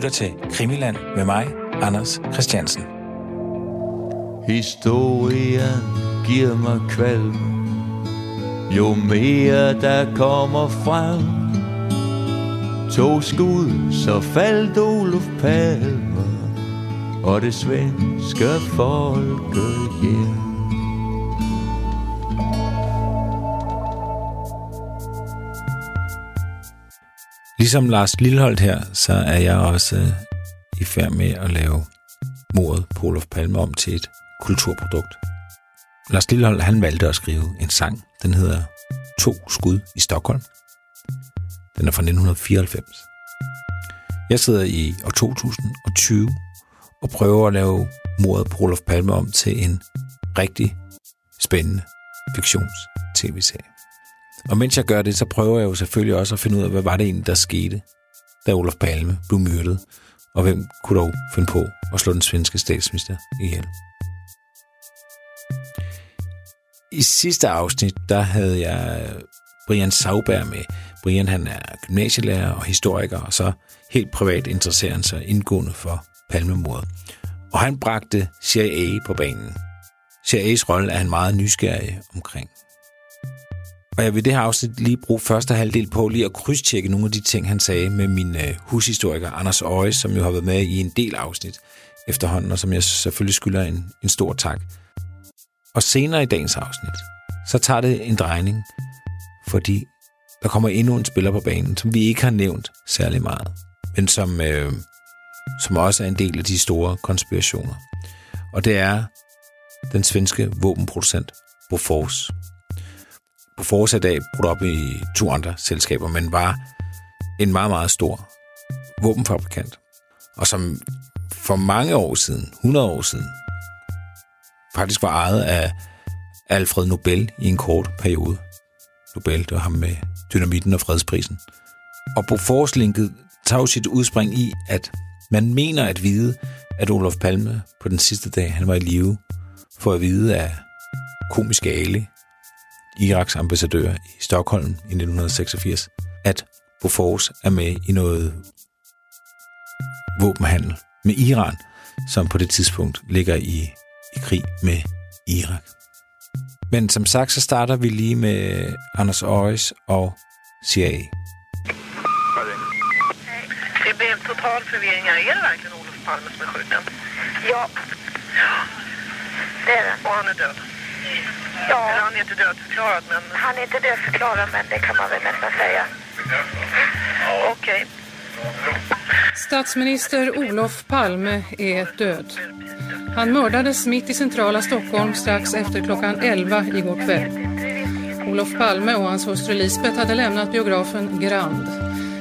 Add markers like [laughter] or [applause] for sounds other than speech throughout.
lytter til Krimiland med mig, Anders Christiansen. Historien giver mig kvalm. Jo mere der kommer frem. To skud, så faldt Olof Palme Og det svenske folkehjem Ligesom Lars Lilleholdt her, så er jeg også øh, i færd med at lave mordet på Olof Palme om til et kulturprodukt. Lars Lilleholdt, han valgte at skrive en sang. Den hedder To skud i Stockholm. Den er fra 1994. Jeg sidder i år 2020 og prøver at lave mordet på Olof Palme om til en rigtig spændende fiktions-tv-serie. Og mens jeg gør det, så prøver jeg jo selvfølgelig også at finde ud af, hvad var det egentlig, der skete, da Olof Palme blev myrdet, og hvem kunne dog finde på at slå den svenske statsminister ihjel. I sidste afsnit, der havde jeg Brian Sauberg med. Brian han er gymnasielærer og historiker, og så helt privat interesserer han sig indgående for palmemordet. Og han bragte CIA på banen. CIA's rolle er han meget nysgerrig omkring. Og jeg vil det her afsnit lige bruge første halvdel på lige at krydstjekke nogle af de ting, han sagde med min øh, hushistoriker Anders Øje, som jo har været med i en del afsnit efterhånden, og som jeg selvfølgelig skylder en, en stor tak. Og senere i dagens afsnit, så tager det en drejning, fordi der kommer endnu en spiller på banen, som vi ikke har nævnt særlig meget, men som, øh, som også er en del af de store konspirationer. Og det er den svenske våbenproducent Bofors på forsæt af brudt op i to andre selskaber, men var en meget, meget stor våbenfabrikant, og som for mange år siden, 100 år siden, faktisk var ejet af Alfred Nobel i en kort periode. Nobel, det var ham med dynamitten og fredsprisen. Og Bofors-linket tager sit udspring i, at man mener at vide, at Olof Palme på den sidste dag, han var i live, for at vide af komiske Ali, Iraks ambassadør i Stockholm i 1986, at Bofors er med i noget våbenhandel med Iran, som på det tidspunkt ligger i, i krig med Irak. Men som sagt, så starter vi lige med Anders Øjes og CIA. Det blev total förvirring. här. Är det verkligen Olof Palme som är skjuten? Ja. Det är det. Och han är död? Eller Ja, han är inte dödförklarad, men han är inte dödförklarad men det kan man väl nästan säga. okej. Statsminister Olof Palme är död. Han mördades mitt i centrala Stockholm strax efter klockan 11 igår kväll. Olof Palme och hans hustru Lisbeth hade lämnat biografen Grand.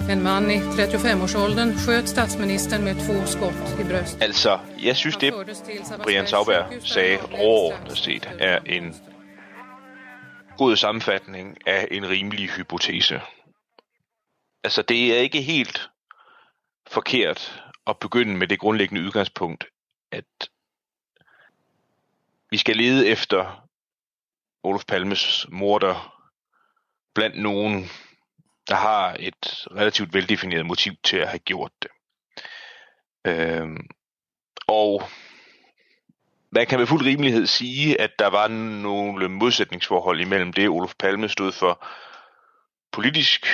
En man i 35-årsåldern sköt statsministern med två skott i bröstet. Altså, jeg synes, det Brian Sauberg sagde overordnet set er en god sammenfatning af en rimelig hypotese. Altså, det er ikke helt forkert at begynde med det grundlæggende udgangspunkt, at vi skal lede efter Olof Palmes morder blandt nogen, der har et relativt veldefineret motiv til at have gjort det. Øhm, og man kan med fuld rimelighed sige, at der var nogle modsætningsforhold imellem det, Olof Palme stod for politisk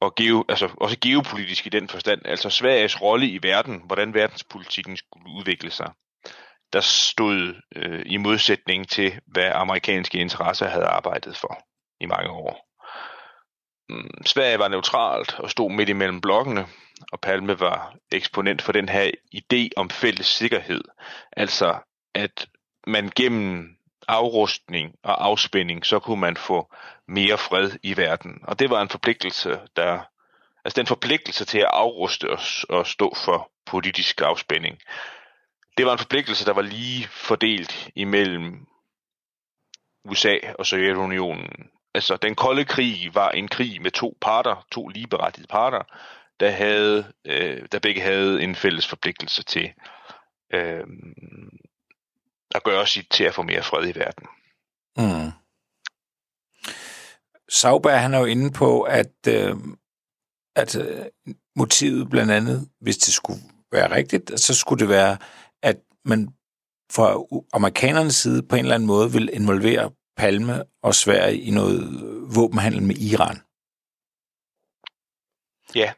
og geo, altså også geopolitisk i den forstand, altså Sveriges rolle i verden, hvordan verdenspolitikken skulle udvikle sig, der stod øh, i modsætning til, hvad amerikanske interesser havde arbejdet for i mange år. Mm, Sverige var neutralt og stod midt imellem blokkene, og Palme var eksponent for den her idé om fælles sikkerhed, altså at man gennem afrustning og afspænding, så kunne man få mere fred i verden. Og det var en forpligtelse, der, altså den forpligtelse til at afruste os og stå for politisk afspænding. Det var en forpligtelse, der var lige fordelt imellem USA og Sovjetunionen. Altså, den kolde krig var en krig med to parter, to ligeberettigede parter, der, havde, øh, der begge havde en fælles forpligtelse til øh, at gøre sit til at få mere fred i verden. Mm. Sauberg, han er jo inde på, at, øh, at øh, motivet blandt andet, hvis det skulle være rigtigt, så skulle det være, at man fra amerikanernes side på en eller anden måde vil involvere Palme og Sverige i noget våbenhandel med Iran. Ja.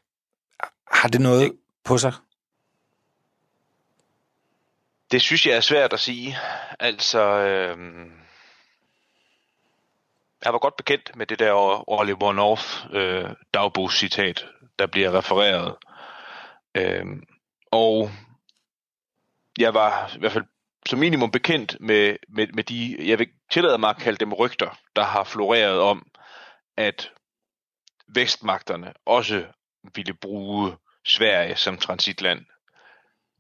Har det noget på sig? Det synes jeg er svært at sige. Altså, øh, jeg var godt bekendt med det der Oliver North øh, dagbogscitat, der bliver refereret. Øh, og jeg var i hvert fald som minimum bekendt med, med, med de, jeg vil tillade mig at kalde dem rygter, der har floreret om, at vestmagterne også ville bruge Sverige som transitland.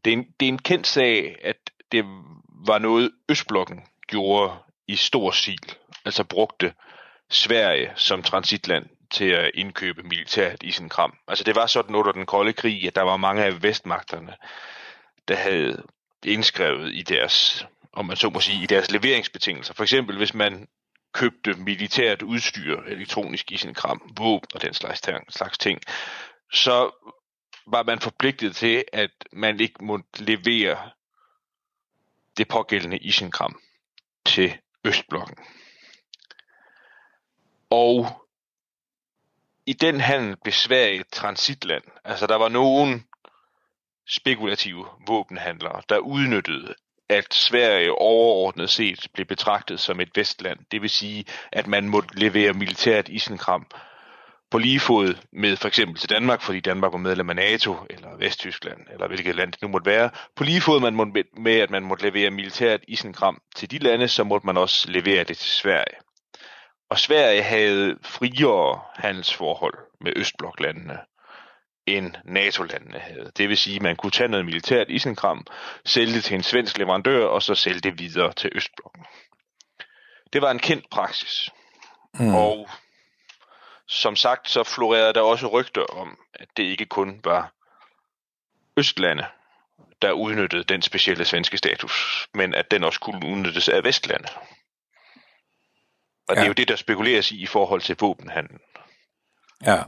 Det er, en, det er en kendt sag, at det var noget Østblokken gjorde i stor stil, altså brugte Sverige som transitland til at indkøbe militært i sin kram. Altså det var sådan under den kolde krig, at der var mange af vestmagterne, der havde indskrevet i deres, om man så må sige, i deres leveringsbetingelser. For eksempel hvis man købte militært udstyr elektronisk i sin kram, våben og den slags, slags ting, så var man forpligtet til, at man ikke måtte levere det pågældende isenkram til Østblokken. Og i den handel blev Sverige et transitland. Altså der var nogen spekulative våbenhandlere, der udnyttede, at Sverige overordnet set blev betragtet som et vestland. Det vil sige, at man måtte levere militært isenkram på lige fod med for eksempel til Danmark, fordi Danmark var medlem af NATO, eller Vesttyskland, eller hvilket land det nu måtte være. På lige fod man måtte, med, at man måtte levere militært isenkram til de lande, så måtte man også levere det til Sverige. Og Sverige havde friere handelsforhold med Østbloklandene end NATO-landene havde. Det vil sige, at man kunne tage noget militært isenkram, sælge det til en svensk leverandør, og så sælge det videre til Østblokken. Det var en kendt praksis. Mm. Og som sagt, så florerede der også rygter om, at det ikke kun var Østlande, der udnyttede den specielle svenske status, men at den også kunne udnyttes af Vestlande. Og ja. det er jo det, der spekuleres i i forhold til våbenhandlen. Ja.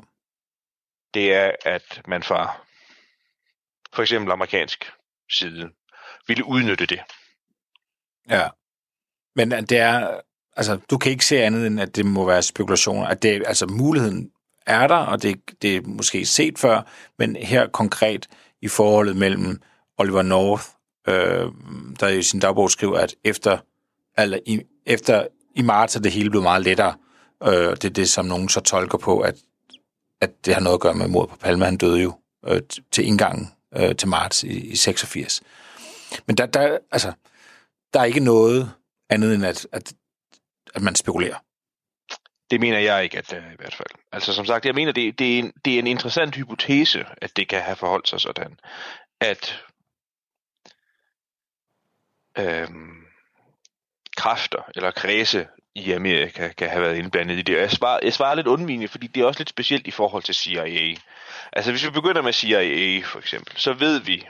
Det er, at man fra for eksempel amerikansk side ville udnytte det. Ja. Men det er, altså, du kan ikke se andet end, at det må være spekulationer. At det, altså, muligheden er der, og det, det er måske set før, men her konkret i forholdet mellem Oliver North, øh, der i sin dagbog skriver, at efter, eller i, efter i marts er det hele blevet meget lettere. Øh, det er det, som nogen så tolker på, at, at det har noget at gøre med mord på Palme. Han døde jo øh, til indgangen øh, til marts i, i 86. Men der, der, altså, der er ikke noget andet end, at, at, at man spekulerer. Det mener jeg ikke, at det er i hvert fald. Altså som sagt, jeg mener, det, det, er en, det er en interessant hypotese, at det kan have forholdt sig sådan, at øhm, kræfter eller kredse i Amerika kan have været indblandet i det. Og jeg svarer, jeg svarer lidt undvigende, fordi det er også lidt specielt i forhold til CIA. Altså hvis vi begynder med CIA for eksempel, så ved vi,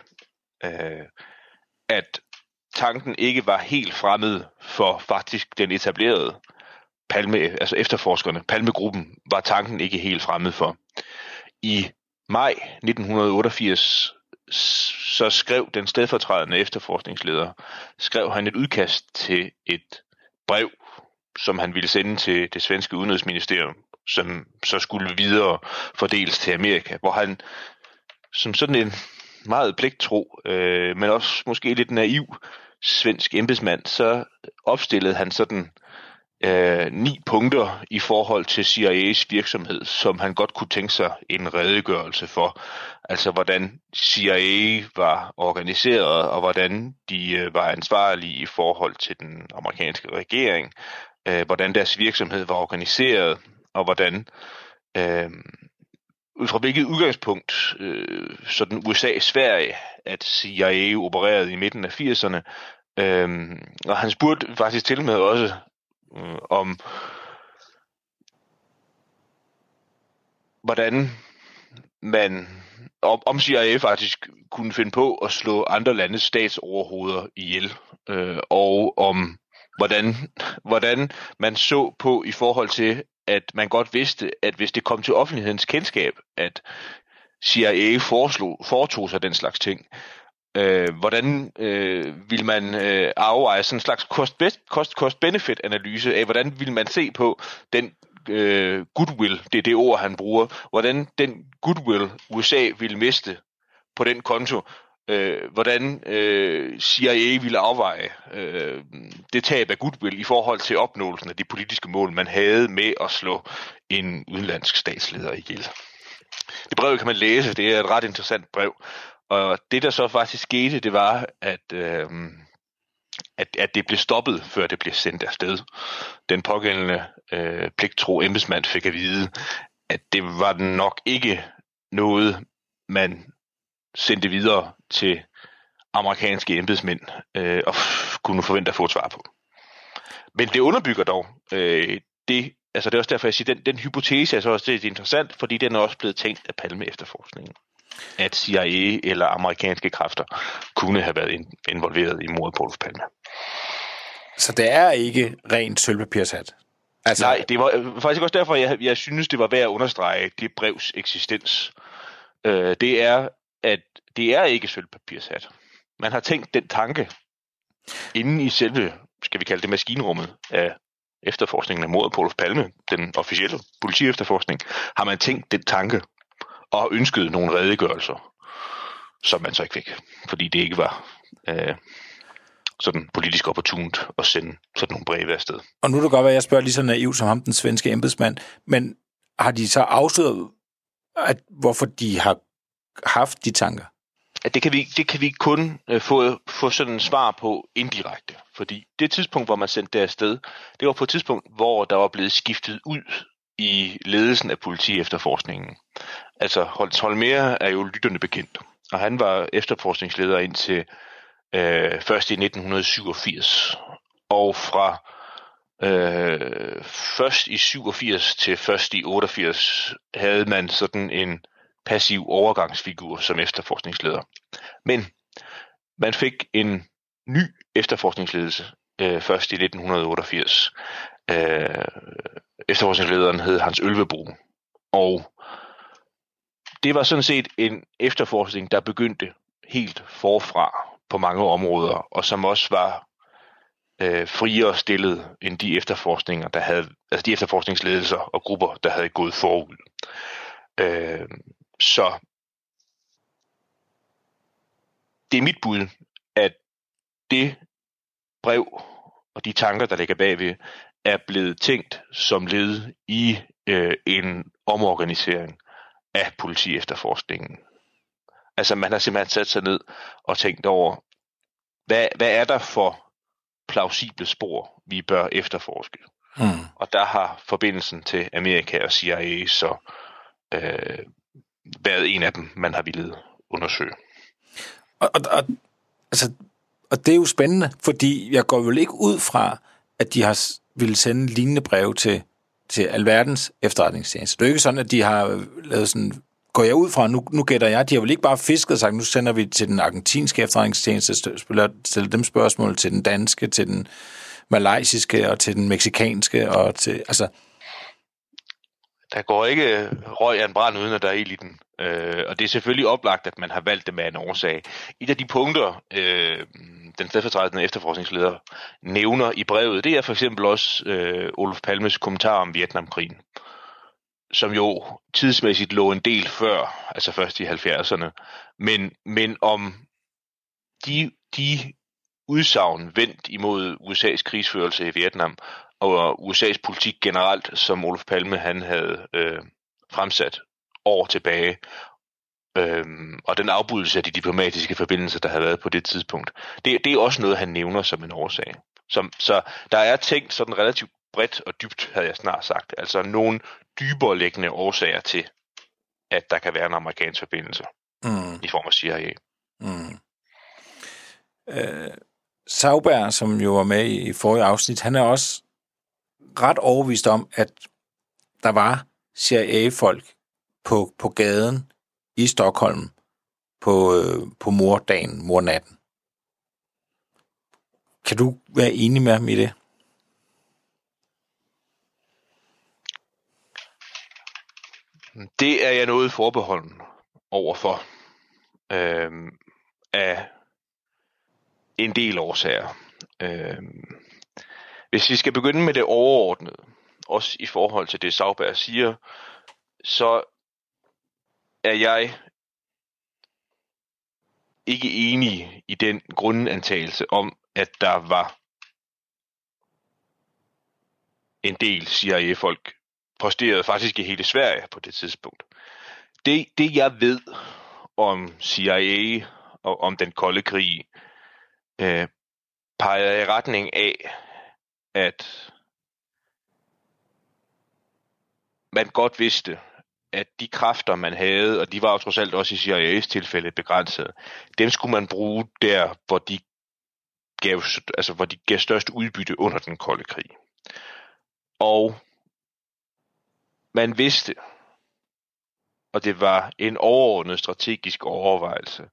øh, at tanken ikke var helt fremmed for faktisk den etablerede Palme, altså efterforskerne, Palmegruppen, var tanken ikke helt fremmed for. I maj 1988 så skrev den stedfortrædende efterforskningsleder, skrev han et udkast til et brev, som han ville sende til det svenske udenrigsministerium, som så skulle videre fordeles til Amerika, hvor han som sådan en meget pligttro, øh, men også måske lidt naiv svensk embedsmand, så opstillede han sådan øh, ni punkter i forhold til CIA's virksomhed, som han godt kunne tænke sig en redegørelse for. Altså hvordan CIA var organiseret, og hvordan de øh, var ansvarlige i forhold til den amerikanske regering, øh, hvordan deres virksomhed var organiseret, og hvordan øh, ud fra hvilket udgangspunkt øh, sådan USA-Sverige, at CIA opererede i midten af 80'erne, øh, og han spurgte faktisk til med også øh, om hvordan man om, om CIA faktisk kunne finde på at slå andre landes statsoverhoveder ihjel, øh, og om hvordan, hvordan man så på i forhold til, at man godt vidste, at hvis det kom til offentlighedens kendskab, at CIA foreslog, foretog sig den slags ting. Øh, hvordan øh, vil man øh, afveje sådan en slags cost-benefit-analyse af, hvordan vil man se på den øh, goodwill, det er det ord, han bruger, hvordan den goodwill, USA vil miste på den konto, øh, hvordan øh, CIA ville afveje øh, det tab af goodwill i forhold til opnåelsen af de politiske mål, man havde med at slå en udenlandsk statsleder ihjel. Det brev kan man læse, det er et ret interessant brev. Og det der så faktisk skete, det var, at, øh, at, at det blev stoppet, før det blev sendt afsted. Den pågældende øh, pligtro embedsmand fik at vide, at det var nok ikke noget, man sendte videre til amerikanske embedsmænd øh, og kunne forvente at få et svar på. Men det underbygger dog øh, det, altså det er også derfor, jeg siger, den, den hypotese er så også det er interessant, fordi den er også blevet tænkt af Palme efterforskningen. At CIA eller amerikanske kræfter kunne have været involveret i mordet på Olof Palme. Så det er ikke rent sølvpapirshat? Altså... Nej, det var øh, faktisk også derfor, jeg, jeg synes, det var værd at understrege det brevs eksistens. Øh, det er, at det er ikke sølvpapirshat. Man har tænkt den tanke inde i selve, skal vi kalde det maskinrummet af efterforskningen af mordet på Olof Palme, den officielle politiefterforskning, har man tænkt den tanke og ønsket nogle redegørelser, som man så ikke fik, fordi det ikke var øh, sådan politisk opportunt at sende sådan nogle breve afsted. Og nu er det godt at jeg spørger lige så naivt som ham, den svenske embedsmand, men har de så afsløret, at, hvorfor de har haft de tanker? At det kan vi, det kan vi kun øh, få, få sådan en svar på indirekte. Fordi det tidspunkt, hvor man sendte det afsted, det var på et tidspunkt, hvor der var blevet skiftet ud i ledelsen af politi efterforskningen. Altså Holtz Holmer er jo lytterne bekendt, og han var efterforskningsleder indtil øh, først i 1987. Og fra øh, først i 87 til først i 88 havde man sådan en passiv overgangsfigur som efterforskningsleder. Men man fik en ny efterforskningsledelse øh, først i 1988. Øh, efterforskningslederen hed Hans Ølvebro, og det var sådan set en efterforskning, der begyndte helt forfra på mange områder, og som også var øh, friere stillet end de efterforskninger, der havde, altså de efterforskningsledelser og grupper, der havde gået forud. Øh, så det er mit bud, at det brev og de tanker, der ligger bagved, er blevet tænkt som led i øh, en omorganisering af politi efterforskningen. Altså man har simpelthen sat sig ned og tænkt over, hvad, hvad er der for plausible spor, vi bør efterforske? Mm. Og der har forbindelsen til Amerika og CIA så øh, været en af dem, man har ville undersøge. Og, og, og, altså, og det er jo spændende, fordi jeg går vel ikke ud fra, at de har ville sende lignende breve til, til alverdens efterretningstjeneste. Det er jo ikke sådan, at de har lavet sådan går jeg ud fra, nu, nu gætter jeg, de har vel ikke bare fisket og sagt, nu sender vi til den argentinske efterretningstjeneste, stiller dem spørgsmål til den danske, til den malaysiske og til den meksikanske, og til, altså... Der går ikke øh, røg af en brand, uden at der er ild i den. Øh, og det er selvfølgelig oplagt, at man har valgt det med en årsag. Et af de punkter, øh, den stedfortrædende efterforskningsleder nævner i brevet, det er for eksempel også øh, Olof Palmes kommentar om Vietnamkrigen som jo tidsmæssigt lå en del før, altså først i 70'erne, men, men om de, de udsagn vendt imod USA's krigsførelse i Vietnam og USA's politik generelt, som Olof Palme han havde øh, fremsat år tilbage, øh, og den afbrydelse af de diplomatiske forbindelser, der havde været på det tidspunkt, det, det er også noget, han nævner som en årsag. Som, så der er tænkt sådan relativt bredt og dybt, havde jeg snart sagt. Altså nogle dybere liggende årsager til, at der kan være en amerikansk forbindelse mm. i form af CIA. Mm. Øh, Sauber, som jo var med i forrige afsnit, han er også ret overvist om, at der var CIA-folk på, på gaden i Stockholm på, øh, på mordagen, mornatten. Kan du være enig med ham i det? Det er jeg noget forbeholden overfor øh, af en del årsager. Øh, hvis vi skal begynde med det overordnede, også i forhold til det Sauberg siger, så er jeg ikke enig i den grundantagelse om, at der var en del CIA-folk posteret faktisk i hele Sverige på det tidspunkt. Det, det jeg ved om CIA og om den kolde krig, øh, peger i retning af, at man godt vidste, at de kræfter, man havde, og de var jo trods alt også i CIA's tilfælde begrænset, dem skulle man bruge der, hvor de gav, altså hvor de gav størst udbytte under den kolde krig. Og man vidste, og det var en overordnet strategisk overvejelse,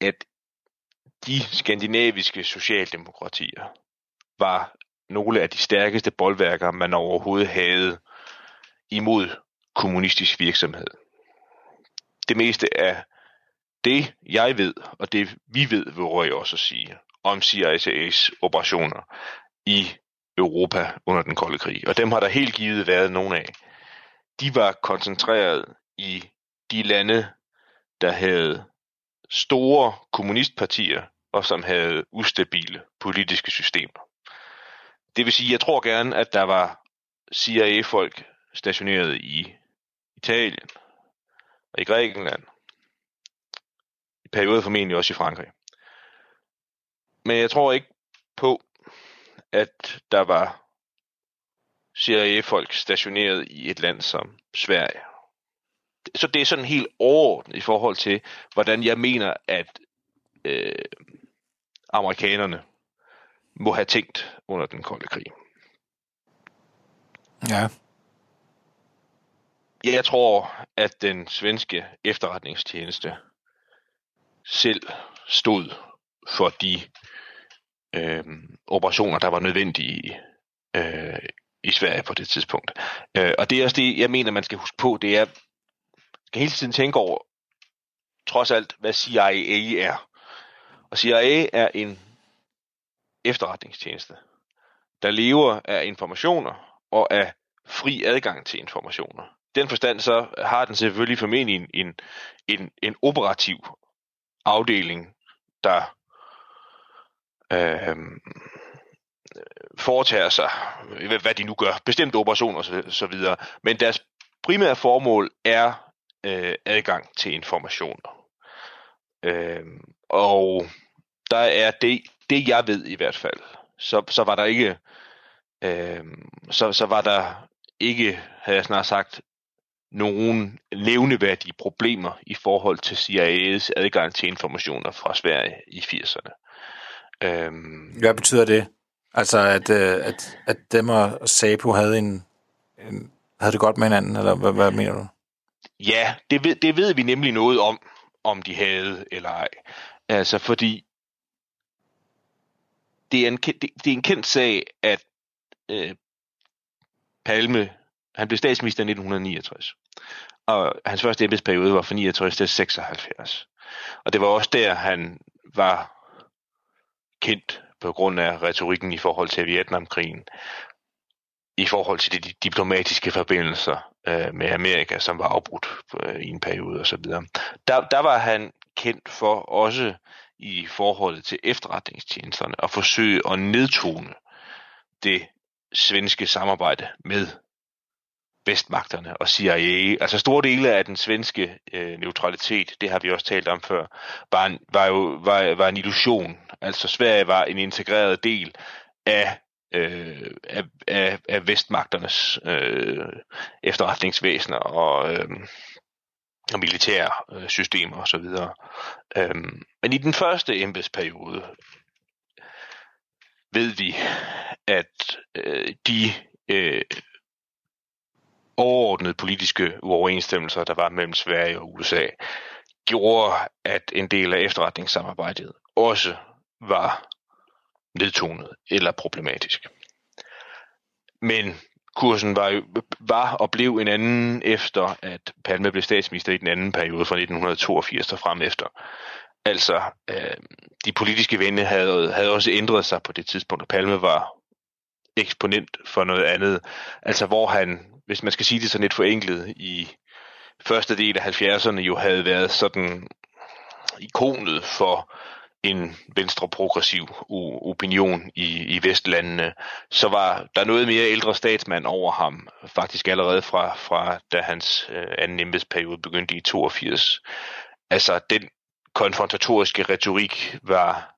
at de skandinaviske socialdemokratier var nogle af de stærkeste boldværker, man overhovedet havde imod kommunistisk virksomhed. Det meste af det, jeg ved, og det vi ved, vil jeg også sige, om CIA's operationer i Europa under den kolde krig. Og dem har der helt givet været nogle af. De var koncentreret i de lande, der havde store kommunistpartier, og som havde ustabile politiske systemer. Det vil sige, jeg tror gerne, at der var CIA-folk stationeret i Italien og i Grækenland. I perioder formentlig også i Frankrig. Men jeg tror ikke på, at der var CIA-folk stationeret i et land som Sverige. Så det er sådan helt overordnet i forhold til, hvordan jeg mener, at øh, amerikanerne må have tænkt under den kolde krig. Ja. Jeg tror, at den svenske efterretningstjeneste selv stod for de øh, operationer, der var nødvendige øh, i Sverige på det tidspunkt. Øh, og det er også det, jeg mener, man skal huske på, det er, skal hele tiden tænke over, trods alt, hvad CIA er. Og CIA er en efterretningstjeneste, der lever af informationer og af fri adgang til informationer. Den forstand så har den selvfølgelig formentlig en, en, en, en operativ afdeling, der øh, foretager sig, hvad de nu gør, bestemte operationer og så videre. Men deres primære formål er øh, adgang til informationer. Øh, og der er det, det jeg ved i hvert fald, så, så var der ikke, øh, så, så var der ikke, havde jeg snart sagt, nogen levneværdige problemer i forhold til CIA's adgang til informationer fra Sverige i 80'erne. Øhm, Hvad betyder det? Altså, at, øh, at, at dem og SAPO havde en, en havde det godt med hinanden, eller hvad, hvad mener du? Ja, det ved, det ved vi nemlig noget om, om de havde eller ej. Altså, fordi det er en, det, det er en kendt sag, at øh, Palme, han blev statsminister i 1969, og hans første embedsperiode var fra 69 til 76. Og det var også der, han var kendt på grund af retorikken i forhold til Vietnamkrigen, i forhold til de diplomatiske forbindelser øh, med Amerika, som var afbrudt øh, i en periode osv. Der, der var han kendt for også i forholdet til efterretningstjenesterne og forsøge at nedtone det svenske samarbejde med vestmagterne og CIA. Altså store dele af den svenske øh, neutralitet, det har vi også talt om før, var en, var jo var, var en illusion. Altså Sverige var en integreret del af øh, af, af, af vestmagternes øh, efterretningsvæsener og, øh, og militære øh, systemer osv. Øhm, men i den første embedsperiode ved vi, at øh, de øh, overordnede politiske uoverensstemmelser, der var mellem Sverige og USA, gjorde, at en del af efterretningssamarbejdet også var nedtonet eller problematisk. Men kursen var, var og blev en anden efter, at Palme blev statsminister i den anden periode fra 1982 og frem efter. Altså, øh, de politiske vinde havde, havde også ændret sig på det tidspunkt, og Palme var eksponent for noget andet. Altså, hvor han, hvis man skal sige det sådan lidt forenklet, i første del af 70'erne jo havde været sådan ikonet for en venstre progressiv opinion i, i vestlandene, så var der noget mere ældre statsmand over ham, faktisk allerede fra, fra da hans øh, anden embedsperiode begyndte i 82. Altså, den konfrontatoriske retorik var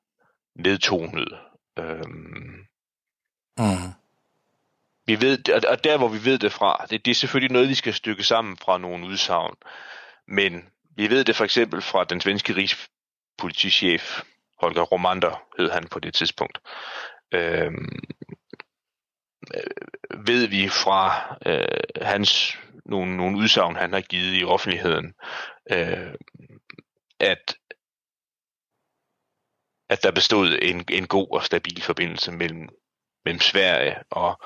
nedtonet. Øhm, mm. Vi ved, og der hvor vi ved det fra, det, det er selvfølgelig noget, vi skal stykke sammen fra nogle udsagn, men vi ved det for eksempel fra den svenske rigspolitichef Holger Romander hed han på det tidspunkt. Øhm, øh, ved vi fra øh, hans nogle, nogle udsagn, han har givet i offentligheden, øh, at at der bestod en, en god og stabil forbindelse mellem, mellem Sverige og,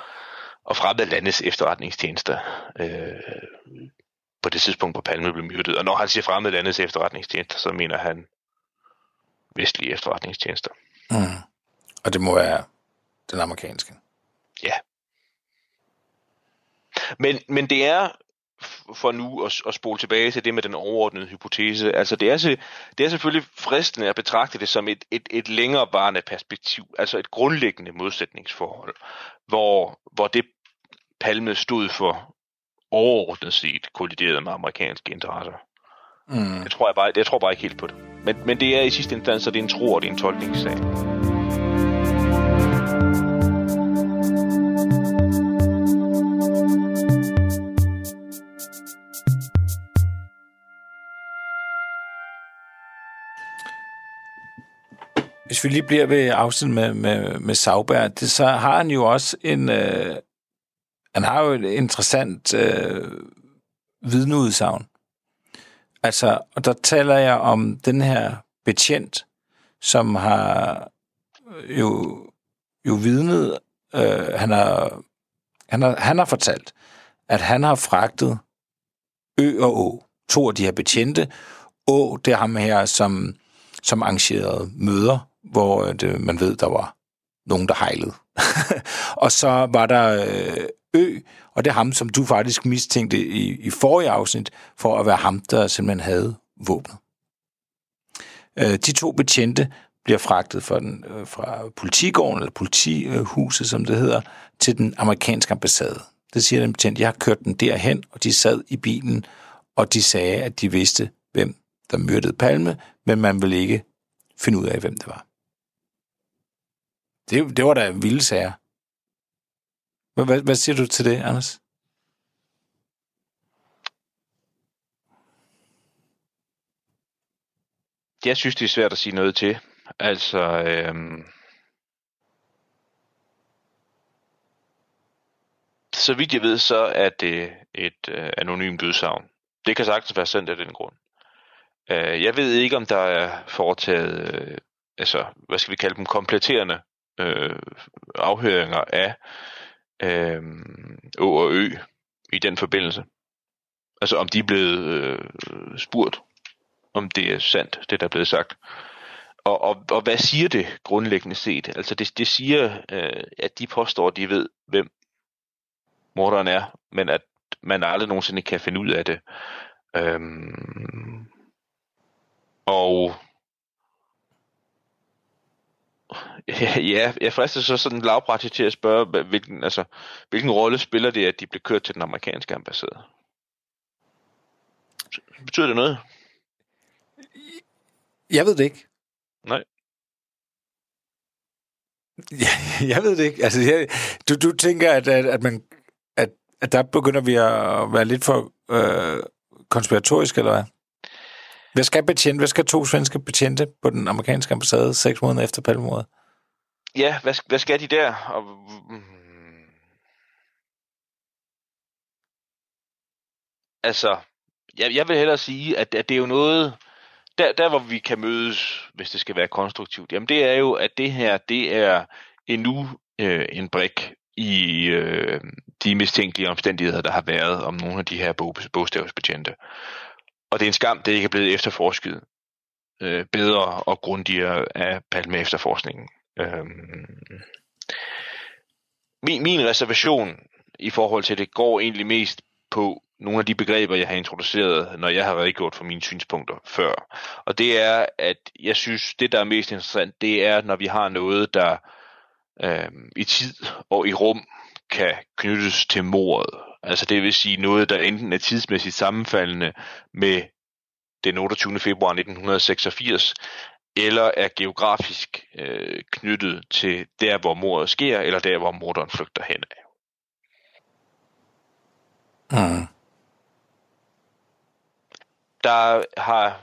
og fremmede landes efterretningstjenester øh, på det tidspunkt, hvor Palme blev myrdet. Og når han siger fremmede landes efterretningstjenester, så mener han vestlige efterretningstjenester. Mm. Og det må være den amerikanske. Ja. Men, men det er for nu at, at spole tilbage til det med den overordnede hypotese. Altså det er, det er selvfølgelig fristende at betragte det som et, et, et længerevarende perspektiv, altså et grundlæggende modsætningsforhold, hvor, hvor det Palme stod for overordnet set kolliderede med amerikanske interesser. Mm. Jeg, tror jeg, bare, jeg tror bare ikke helt på det. Men, men det er i sidste instans, så det er en tro og det er en tolkningssag. Hvis vi lige bliver ved afsnit med, med, med Sauberg, det, så har han jo også en... Øh, han har jo et interessant øh, vidneudsagn. Altså, og der taler jeg om den her betjent, som har øh, jo, jo vidnet, øh, han, har, han, har, han har fortalt, at han har fragtet Ø og Å, to af de her betjente. Å, det er ham her, som, som arrangerede møder, hvor øh, det, man ved, der var nogen, der hejlede. [laughs] og så var der øh, Ø, og det er ham, som du faktisk mistænkte i, i forrige afsnit, for at være ham, der simpelthen havde våbnet. Øh, de to betjente bliver fragtet fra, den, øh, fra politigården, eller politihuset, som det hedder, til den amerikanske ambassade. Det siger den betjent, jeg har kørt den derhen, og de sad i bilen, og de sagde, at de vidste, hvem der myrdede Palme, men man ville ikke finde ud af, hvem det var. Det, det var da en vild sager. Hvad, hvad siger du til det, Anders? Jeg synes, det er svært at sige noget til. Altså, øhm, så vidt jeg ved, så er det et øh, anonymt udsagn. Det kan sagtens være sendt af den grund. Øh, jeg ved ikke, om der er foretaget, øh, altså, hvad skal vi kalde dem, kompletterende øh, afhøringer af øh, Å og Ø i den forbindelse. Altså om de er blevet øh, spurgt, om det er sandt, det der er blevet sagt. Og, og, og hvad siger det grundlæggende set? Altså det, det siger, øh, at de påstår, at de ved, hvem morderen er, men at man aldrig nogensinde kan finde ud af det. Øhm, og Ja, jeg frister så sådan lavpraktisk til at spørge, hvilken, altså, hvilken rolle spiller det, at de blev kørt til den amerikanske ambassade? Betyder det noget? Jeg ved det ikke. Nej. [laughs] Ja, jeg ved det ikke. Altså, jeg, du, du tænker, at, at, at, man, at, at der begynder vi at være lidt for øh, konspiratorisk, eller hvad? Hvad skal betjente, hvad skal to svenske betjente på den amerikanske ambassade seks måneder efter palmordet? Ja, hvad, hvad skal de der? Og, mm. altså, jeg, jeg vil hellere sige, at, at det er jo noget, der, der hvor vi kan mødes, hvis det skal være konstruktivt, jamen det er jo, at det her, det er endnu øh, en brik i øh, de mistænkelige omstændigheder, der har været om nogle af de her bog, bogstavsbetjente. Og det er en skam, det ikke er blevet efterforsket øh, bedre og grundigere af Palme efterforskningen. Øhm. min, min reservation i forhold til det går egentlig mest på nogle af de begreber, jeg har introduceret, når jeg har redegjort for mine synspunkter før. Og det er, at jeg synes, det der er mest interessant, det er, når vi har noget, der øh, i tid og i rum kan knyttes til mordet. Altså det vil sige noget, der enten er tidsmæssigt sammenfaldende med den 28. februar 1986, eller er geografisk øh, knyttet til der, hvor mordet sker, eller der, hvor morderen flygter hen af. Mm. Der har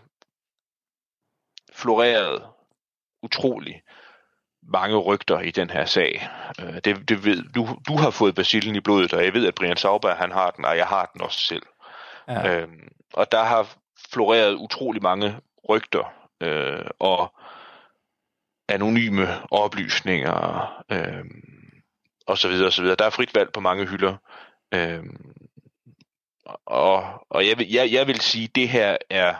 floreret utrolig mange rygter i den her sag. Øh, det, det ved, du, du har fået basillen i blodet, og jeg ved, at Brian Sauber han har den, og jeg har den også selv. Ja. Øhm, og der har floreret utrolig mange rygter øh, og anonyme oplysninger øh, og så videre og så videre. Der er frit valg på mange hylder. Øh, og og jeg, vil, jeg, jeg vil sige, at det her er,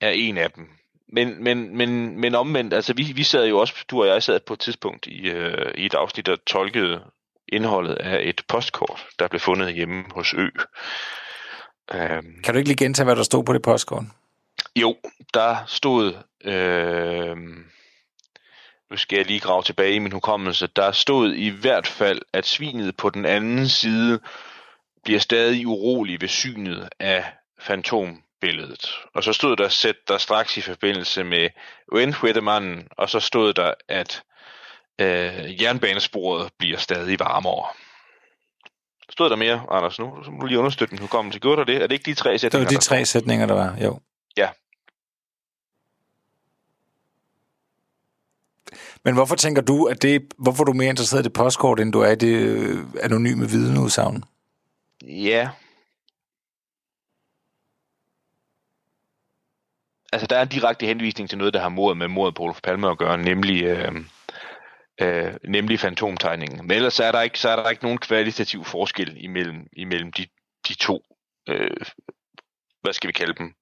er en af dem. Men, men, men, men omvendt, altså vi, vi sad jo også, du og jeg sad på et tidspunkt i, øh, i et afsnit, der tolkede indholdet af et postkort, der blev fundet hjemme hos Ø. Øhm, kan du ikke lige gentage, hvad der stod på det postkort? Jo, der stod, øh, nu skal jeg lige grave tilbage i min hukommelse, der stod i hvert fald, at svinet på den anden side bliver stadig urolig ved synet af fantombilledet. Og så stod der, sæt der straks i forbindelse med Windwhittemanden, og så stod der, at øh, jernbanesporet bliver stadig varmere. Stod der mere, Anders, nu? Så må du lige understøtte min hukommelse. Gjorde der det? Er det ikke de tre sætninger? Det var de tre sætninger, der var, jo. Ja. Men hvorfor tænker du, at det, hvorfor er du mere interesseret i det postkort, end du er i det øh, anonyme vidneudsagn? Ja. Altså, der er en direkte henvisning til noget, der har mordet med mordet på Olof Palme at gøre, nemlig, øh, øh, nemlig fantomtegningen. Men ellers er der ikke, så er der ikke nogen kvalitativ forskel imellem, imellem de, de to, øh, hvad skal vi kalde dem,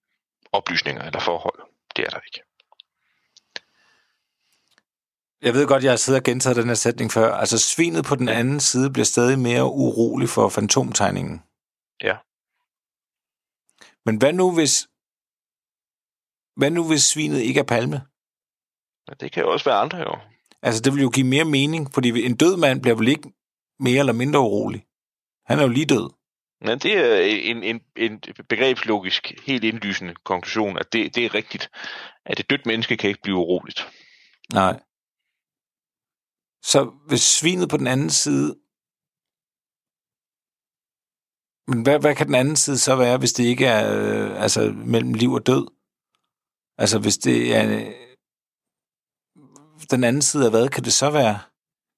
oplysninger eller forhold. Det er der ikke. Jeg ved godt, jeg har siddet og gentaget den her sætning før. Altså, svinet på den anden side bliver stadig mere urolig for fantomtegningen. Ja. Men hvad nu, hvis... Hvad nu, hvis svinet ikke er palme? Ja, det kan jo også være andre, jo. Altså, det vil jo give mere mening, fordi en død mand bliver vel ikke mere eller mindre urolig. Han er jo lige død. Ja, det er en, en, en begrebslogisk, helt indlysende konklusion, at det, det er rigtigt, at et dødt menneske kan ikke blive uroligt. Nej. Så hvis svinet på den anden side... Men hvad, hvad kan den anden side så være, hvis det ikke er øh, altså, mellem liv og død? Altså hvis det er... Øh, den anden side af hvad kan det så være?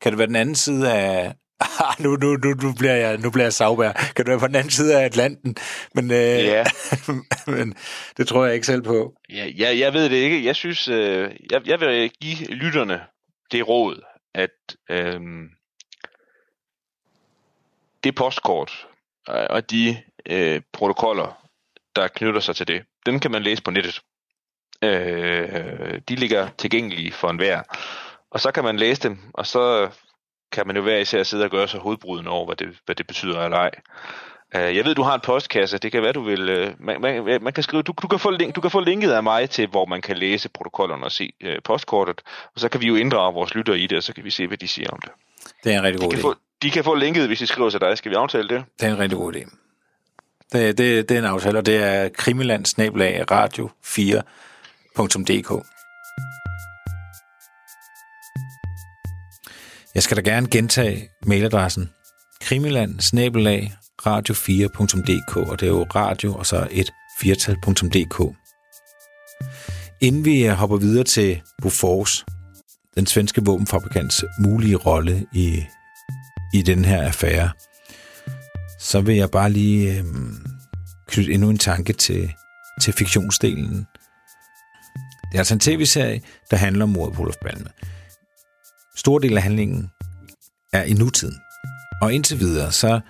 Kan det være den anden side af... [laughs] Ah, nu, nu, nu, nu bliver jeg, nu bliver jeg savbær. Kan det være på den anden side af Atlanten? Men, øh, ja. [laughs] men det tror jeg ikke selv på. Ja, jeg, jeg ved det ikke. Jeg synes, øh, jeg, jeg vil give lytterne det råd, at øhm, det postkort øh, og de øh, protokoller, der knytter sig til det, dem kan man læse på nettet. Øh, de ligger tilgængelige for enhver. Og så kan man læse dem, og så kan man jo hver især sidde og gøre sig hovedbrudende over, hvad det, hvad det betyder eller ej. Uh, jeg ved, du har en postkasse. Det kan være, du vil... Uh, man, man, man kan skrive, du, du, kan få link, du kan få linket af mig til, hvor man kan læse protokollerne og se uh, postkortet. Og så kan vi jo inddrage vores lyttere i det, og så kan vi se, hvad de siger om det. Det er en rigtig god de idé. Få, de kan få linket, hvis de skriver til dig. Skal vi aftale det? Det er en rigtig god idé. Det, det, det er en aftale, og det er krimiland radio 4.dk. Jeg skal da gerne gentage mailadressen krimiland radio4.dk, og det er jo radio og så et firtal.dk. Inden vi øh, hopper videre til Bofors, den svenske våbenfabrikants mulige rolle i, i den her affære, så vil jeg bare lige øh, knytte endnu en tanke til, til fiktionsdelen. Det er altså en tv-serie, der handler om mordet på Olof Palme. Stor del af handlingen er i nutiden. Og indtil videre, så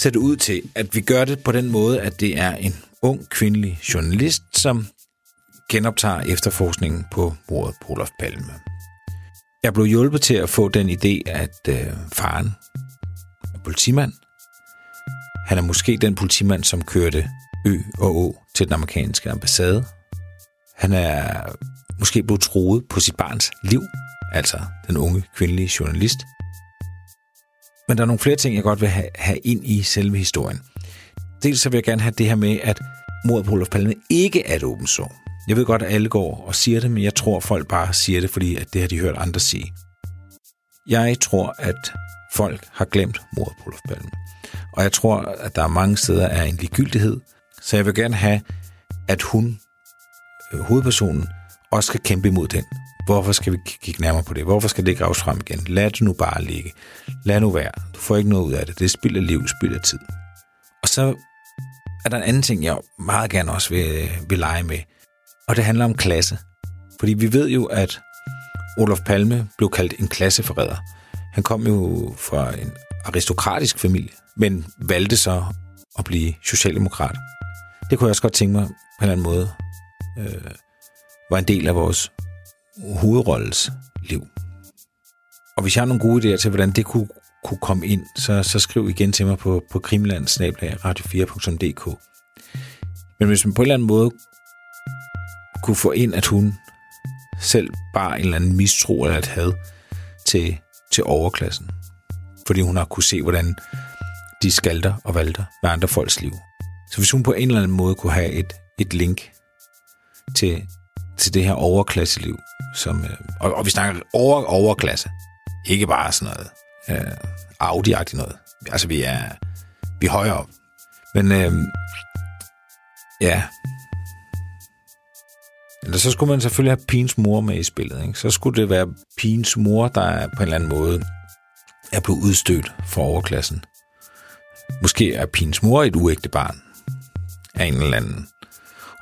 ser det ud til, at vi gør det på den måde, at det er en ung kvindelig journalist, som genoptager efterforskningen på mordet på Olof Palme. Jeg blev hjulpet til at få den idé, at øh, faren er politimand. Han er måske den politimand, som kørte Ø og Å til den amerikanske ambassade. Han er måske blevet troet på sit barns liv, altså den unge kvindelige journalist. Men der er nogle flere ting, jeg godt vil have, have ind i selve historien. Dels så vil jeg gerne have det her med, at mordet på Olof Palme ikke er et åbent sår. Jeg ved godt, at alle går og siger det, men jeg tror, folk bare siger det, fordi at det har de hørt andre sige. Jeg tror, at folk har glemt mordet på Olof Palme. Og jeg tror, at der er mange steder er en ligegyldighed. Så jeg vil gerne have, at hun, Øh, hovedpersonen, også skal kæmpe imod den. Hvorfor skal vi kigge nærmere på det? Hvorfor skal det ikke graves frem igen? Lad det nu bare ligge. Lad nu være. Du får ikke noget ud af det. Det spilder liv, spilder tid. Og så er der en anden ting, jeg meget gerne også vil, vil lege med. Og det handler om klasse. Fordi vi ved jo, at Olof Palme blev kaldt en klasseforræder. Han kom jo fra en aristokratisk familie, men valgte så at blive socialdemokrat. Det kunne jeg også godt tænke mig på en eller anden måde øh, var en del af vores hovedrolles liv. Og hvis jeg har nogle gode idéer til, hvordan det kunne, kunne komme ind, så, så skriv igen til mig på, på krimland-radio4.dk. Men hvis man på en eller anden måde kunne få ind, at hun selv bare en eller anden mistro eller et had til, til overklassen. Fordi hun har kunne se, hvordan de skalter og valter med andre folks liv. Så hvis hun på en eller anden måde kunne have et, et link til, til det her overklasseliv, som, øh, og, og vi snakker over, overklasse, ikke bare sådan noget øh, audi noget. Altså, vi er, vi er højere op. Men øh, ja, eller så skulle man selvfølgelig have Pins mor med i spillet. Ikke? Så skulle det være Pins mor, der på en eller anden måde er blevet udstødt for overklassen. Måske er Pins mor et uægte barn af en eller anden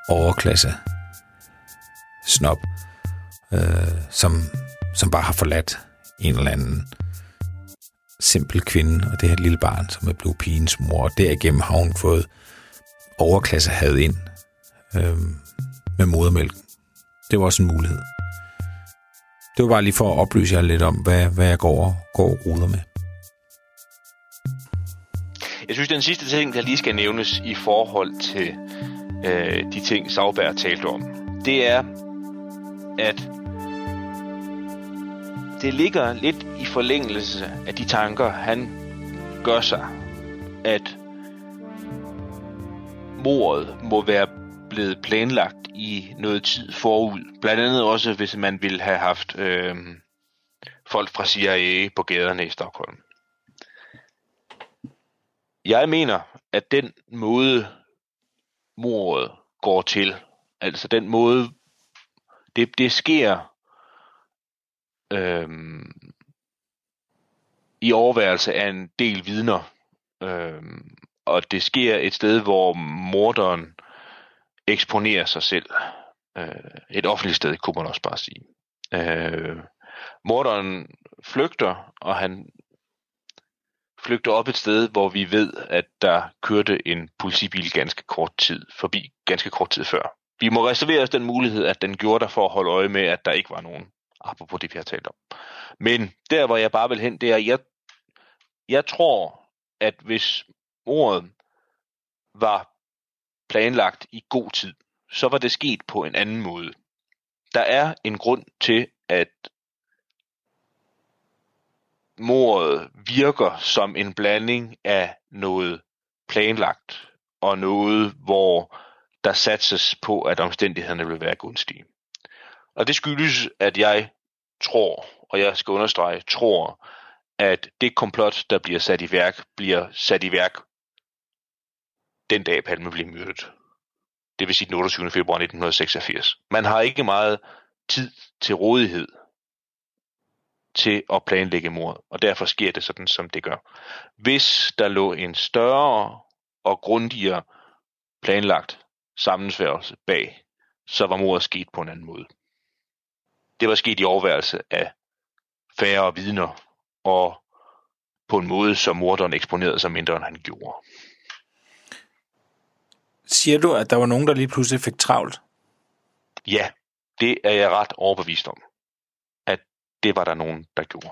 overklasse snop, øh, som, som bare har forladt en eller anden simpel kvinde, og det her lille barn, som er blevet pigens mor, og derigennem har hun fået overklasse had ind øh, med modermælken. Det var også en mulighed. Det var bare lige for at oplyse jer lidt om, hvad, hvad jeg går, går og ruder med. Jeg synes, den sidste ting, der lige skal nævnes i forhold til øh, de ting, Sauberg talte om, det er, at det ligger lidt i forlængelse af de tanker, han gør sig, at mordet må være blevet planlagt i noget tid forud. Blandt andet også, hvis man ville have haft øh, folk fra CIA på gaderne i Stockholm. Jeg mener, at den måde, mordet går til, altså den måde, det, det sker øhm, i overværelse af en del vidner, øhm, og det sker et sted, hvor morderen eksponerer sig selv. Øh, et offentligt sted, kunne man også bare sige. Øh, morderen flygter, og han flygter op et sted, hvor vi ved, at der kørte en politibil ganske kort tid forbi, ganske kort tid før. Vi må reservere os den mulighed, at den gjorde der for at holde øje med, at der ikke var nogen, apropos det, vi har talt om. Men der, hvor jeg bare vil hen, det er, jeg, jeg tror, at hvis mordet var planlagt i god tid, så var det sket på en anden måde. Der er en grund til, at mordet virker som en blanding af noget planlagt og noget, hvor der satses på, at omstændighederne vil være gunstige. Og det skyldes, at jeg tror, og jeg skal understrege, tror, at det komplot, der bliver sat i værk, bliver sat i værk den dag Palme blev myrdet. Det vil sige den 28. februar 1986. Man har ikke meget tid til rådighed til at planlægge mord, og derfor sker det sådan, som det gør. Hvis der lå en større og grundigere planlagt sammensværgelse bag, så var mordet sket på en anden måde. Det var sket i overværelse af færre vidner og på en måde, som morderen eksponerede sig mindre, end han gjorde. Siger du, at der var nogen, der lige pludselig fik travlt? Ja, det er jeg ret overbevist om, at det var der nogen, der gjorde.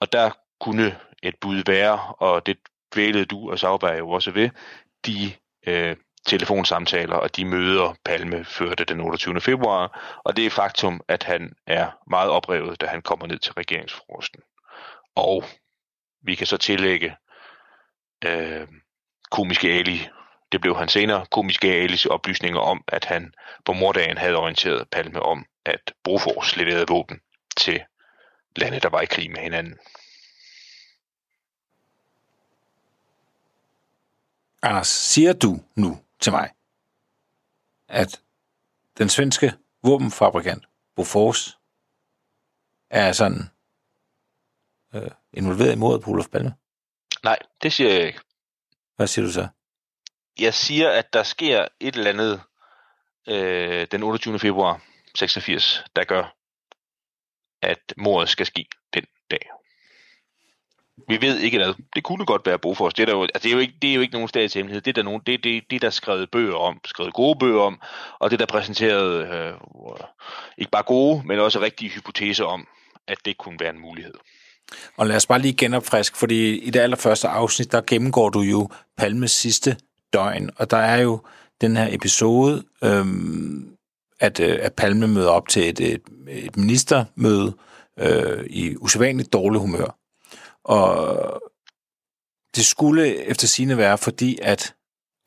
Og der kunne et bud være, og det dvælede du og Sauberg jo også ved, de øh, telefonsamtaler og de møder, Palme førte den 28. februar, og det er faktum, at han er meget oprevet, da han kommer ned til regeringsfrosten. Og vi kan så tillægge øh, komiske Ali, det blev han senere, komiske Alis oplysninger om, at han på mordagen havde orienteret Palme om, at Brofors leverede våben til lande, der var i krig med hinanden. Anders, siger du nu til mig, at den svenske våbenfabrikant Bofors er sådan øh, involveret i mordet på Olof Palme? Nej, det siger jeg ikke. Hvad siger du så? Jeg siger, at der sker et eller andet øh, den 28. februar 86, der gør, at mordet skal ske den dag. Vi ved ikke hvad. Det kunne godt være Bofors. Det er, der jo, altså det er, jo, ikke, det er jo ikke nogen statshemmelighed. Det er der, nogen, det, det, det er der skrevet bøger om, skrevet gode bøger om, og det der præsenteret øh, ikke bare gode, men også rigtige hypoteser om, at det kunne være en mulighed. Og lad os bare lige genopfriske, fordi i det allerførste afsnit, der gennemgår du jo Palmes sidste døgn, og der er jo den her episode, øhm, at, øh, at Palme møder op til et, et, et ministermøde øh, i usædvanligt dårlig humør. Og det skulle efter sine være, fordi at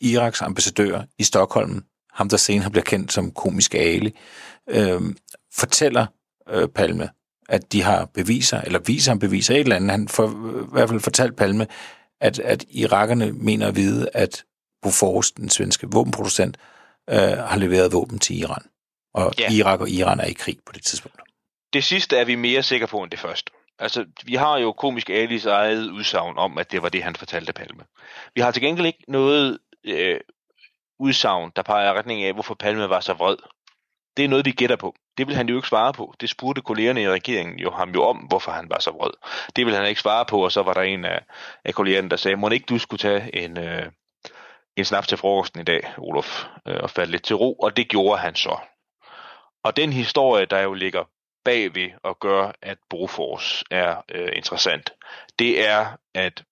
Iraks ambassadør i Stockholm, ham der senere bliver kendt som komisk Ali, øh, fortæller øh, Palme, at de har beviser, eller viser ham beviser, et eller andet. Han får i hvert fald fortalt Palme, at, at irakerne mener at vide, at Bofors, den svenske våbenproducent, øh, har leveret våben til Iran. Og ja. Irak og Iran er i krig på det tidspunkt. Det sidste er vi mere sikre på end det første. Altså, vi har jo komisk Alis eget udsagn om, at det var det, han fortalte Palme. Vi har til gengæld ikke noget øh, udsagn, der peger i retning af, hvorfor Palme var så vred. Det er noget, vi gætter på. Det vil han jo ikke svare på. Det spurgte kollegerne i regeringen jo ham jo om, hvorfor han var så vred. Det vil han ikke svare på, og så var der en af, af kollegerne, der sagde, må ikke du skulle tage en, øh, en snaps til frokosten i dag, Olof, øh, og falde lidt til ro, og det gjorde han så. Og den historie, der jo ligger bagved og gør, at Bofors er øh, interessant, det er, at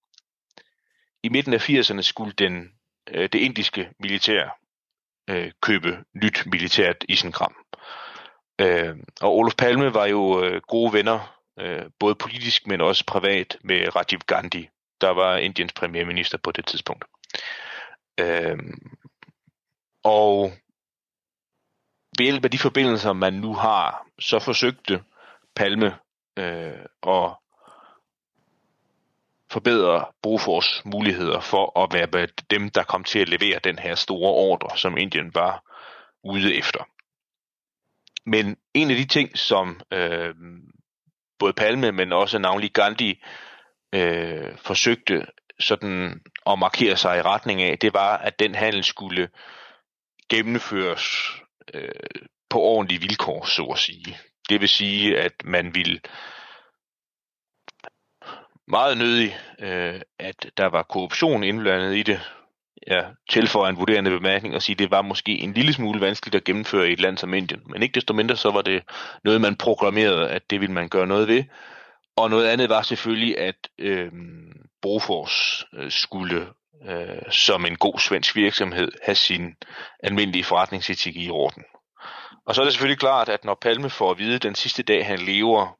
i midten af 80'erne skulle den, øh, det indiske militær øh, købe nyt militært isenkram. Øh, og Olof Palme var jo øh, gode venner, øh, både politisk, men også privat, med Rajiv Gandhi, der var Indiens premierminister på det tidspunkt. Øh, og ved hjælp af de forbindelser, man nu har, så forsøgte Palme øh, at forbedre Bofors muligheder for at være dem, der kom til at levere den her store ordre, som Indien var ude efter. Men en af de ting, som øh, både Palme, men også navnlig Gandhi øh, forsøgte sådan at markere sig i retning af, det var, at den handel skulle gennemføres øh, på ordentlige vilkår, så at sige. Det vil sige, at man vil meget nødig, øh, at der var korruption indblandet i det. Jeg tilføjer en vurderende bemærkning og sige, at det var måske en lille smule vanskeligt at gennemføre i et land som Indien. Men ikke desto mindre, så var det noget, man programmerede, at det ville man gøre noget ved. Og noget andet var selvfølgelig, at øh, Bofors øh, skulle øh, som en god svensk virksomhed have sin almindelige forretningsetik i orden. Og så er det selvfølgelig klart, at når Palme får at vide den sidste dag, han lever,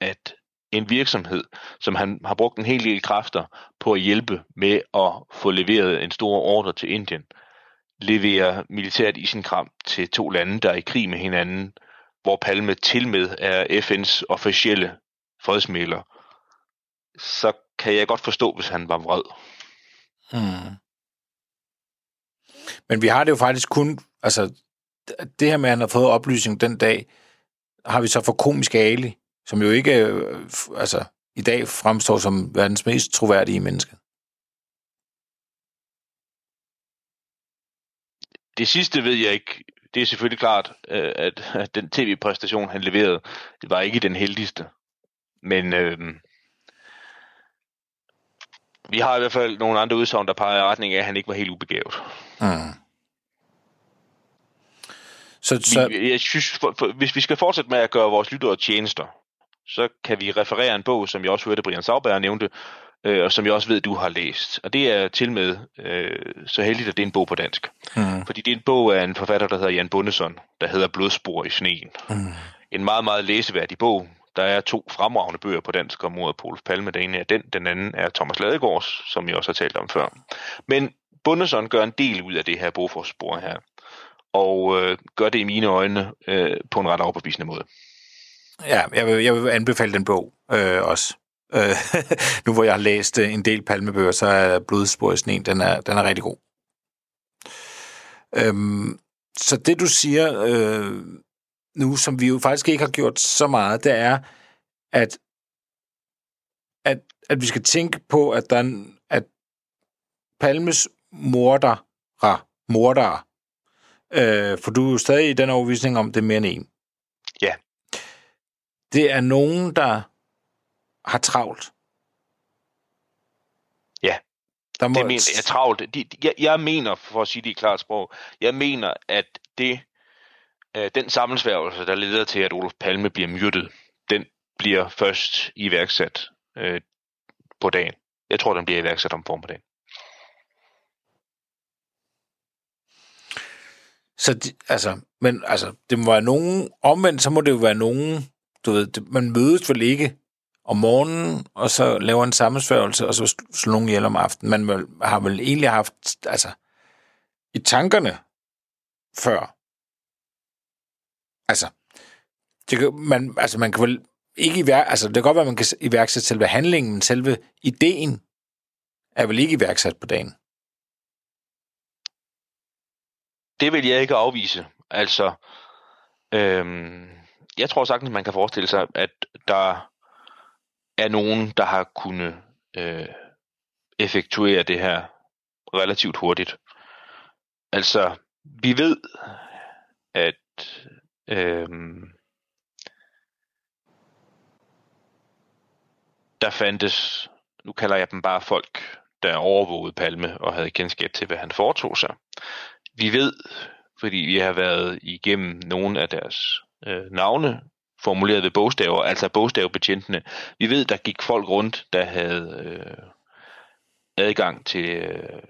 at en virksomhed, som han har brugt en hel del kræfter på at hjælpe med at få leveret en stor ordre til Indien, leverer militært i sin kram til to lande, der er i krig med hinanden, hvor Palme til med er FN's officielle fredsmæler, så kan jeg godt forstå, hvis han var vred. Hmm. Men vi har det jo faktisk kun, altså det her med, at han har fået oplysning den dag, har vi så for komisk Ali, som jo ikke øh, altså, i dag fremstår som verdens mest troværdige menneske. Det sidste ved jeg ikke. Det er selvfølgelig klart, øh, at, at den tv-præstation, han leverede, det var ikke den heldigste. Men øh, vi har i hvert fald nogle andre udsagn, der peger i retning af, at han ikke var helt ubegavet. Mm. Så, så... Vi, jeg synes, for, for, hvis vi skal fortsætte med at gøre vores lyttere tjenester, så kan vi referere en bog, som jeg også hørte Brian Sauberg nævnte, øh, og som jeg også ved, du har læst. Og det er til med øh, så heldigt, at det er en bog på dansk. Mm. Fordi det er en bog af en forfatter, der hedder Jan Bundesson, der hedder Blodspor i sneen. Mm. En meget, meget læseværdig bog. Der er to fremragende bøger på dansk om mordet på Olof Palme. Den ene er den, den anden er Thomas Ladegårds, som jeg også har talt om før. Men Bundesson gør en del ud af det her Bofors-spor her og øh, gør det i mine øjne øh, på en ret overbevisende måde. Ja, jeg vil, jeg vil anbefale den bog øh, også. Øh, [laughs] nu hvor jeg har læst øh, en del palmebøger, så er Blodspor i sneen, den er, den er rigtig god. Øhm, så det du siger øh, nu, som vi jo faktisk ikke har gjort så meget, det er, at, at, at vi skal tænke på, at, der, at Palmes mordere, mordere, Øh, for du er stadig i den overvisning om, det er mere end en. Ja. Det er nogen, der har travlt. Ja. Der må... Det mener jeg travlt. De, jeg, jeg mener, for at sige det i klart sprog, jeg mener, at det, øh, den sammensværgelse, der leder til, at Olof Palme bliver myrdet, den bliver først iværksat øh, på dagen. Jeg tror, den bliver iværksat om formiddagen. Så de, altså, men altså, det må være nogen, omvendt, så må det jo være nogen, du ved, det, man mødes vel ikke om morgenen, og så laver en sammensværgelse, og så slår nogen ihjel om aftenen. Man vel, har vel egentlig haft, altså, i tankerne før. Altså, det kan, man, altså, man kan vel ikke iværk, altså, det kan godt være, at man kan iværksætte selve handlingen, men selve ideen er vel ikke iværksat på dagen. det vil jeg ikke afvise. Altså, øhm, jeg tror sagtens, man kan forestille sig, at der er nogen, der har kunnet øh, effektuere det her relativt hurtigt. Altså, vi ved, at øhm, der fandtes, nu kalder jeg dem bare folk, der overvågede Palme og havde kendskab til, hvad han foretog sig vi ved, fordi vi har været igennem nogle af deres øh, navne, formuleret ved bogstaver, altså bogstavbetjentene. Vi ved, der gik folk rundt, der havde øh, adgang til, øh,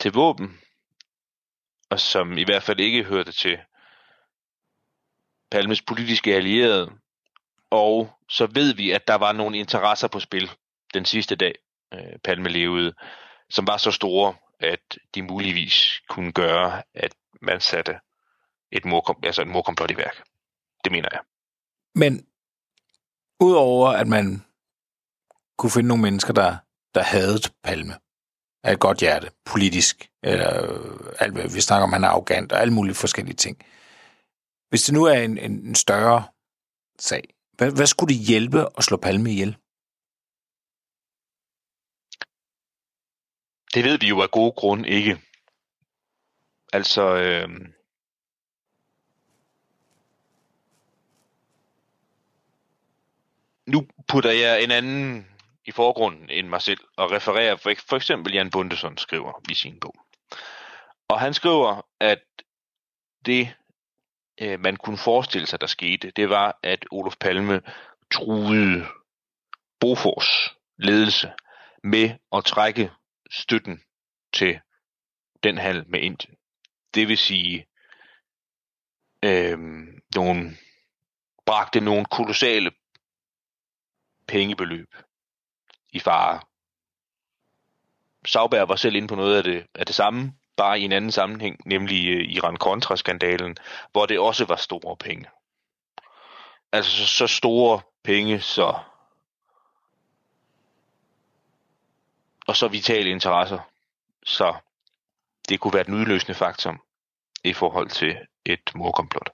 til våben, og som i hvert fald ikke hørte til Palmes politiske allierede. Og så ved vi, at der var nogle interesser på spil den sidste dag, øh, Palme levede, som var så store, at de muligvis kunne gøre, at man satte et, morkom, altså et morkomplot i værk. Det mener jeg. Men udover at man kunne finde nogle mennesker, der, der havde Palme af et godt hjerte, politisk, eller øh, alt, vi snakker om, han er arrogant, og alle mulige forskellige ting. Hvis det nu er en, en større sag, hvad, hvad skulle det hjælpe at slå Palme ihjel? Det ved vi jo af gode grunde ikke. Altså, øh, nu putter jeg en anden i forgrunden end mig selv, og refererer for, for eksempel Jan Bundesson skriver i sin bog. Og han skriver, at det, øh, man kunne forestille sig, der skete, det var, at Olof Palme truede Bofors ledelse med at trække støtten til den handel med Indien. Det vil sige, øh, nogle, bragte nogle kolossale pengebeløb i fare. Sauberg var selv inde på noget af det, af det samme, bare i en anden sammenhæng, nemlig øh, Iran-Contra-skandalen, hvor det også var store penge. Altså så, så store penge, så og så vitale interesser. Så det kunne være den udløsende faktor i forhold til et morkomplot.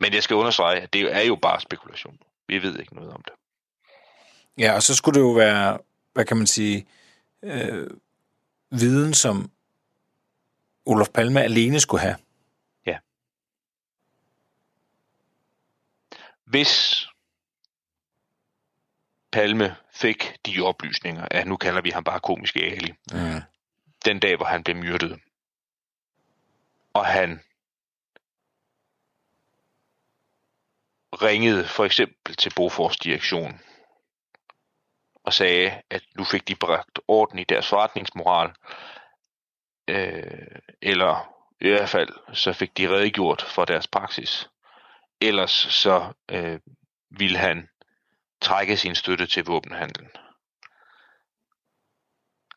Men jeg skal understrege, at det er jo bare spekulation. Vi ved ikke noget om det. Ja, og så skulle det jo være, hvad kan man sige, øh, viden, som Olof Palme alene skulle have. Ja. Hvis Palme fik de oplysninger, at nu kalder vi ham bare komiske Ali, Mm. den dag, hvor han blev myrdet. Og han ringede for eksempel til Bofors direktion og sagde, at nu fik de bragt orden i deres forretningsmoral, øh, eller i hvert fald så fik de redegjort for deres praksis. Ellers så øh, ville han trække sin støtte til våbenhandlen.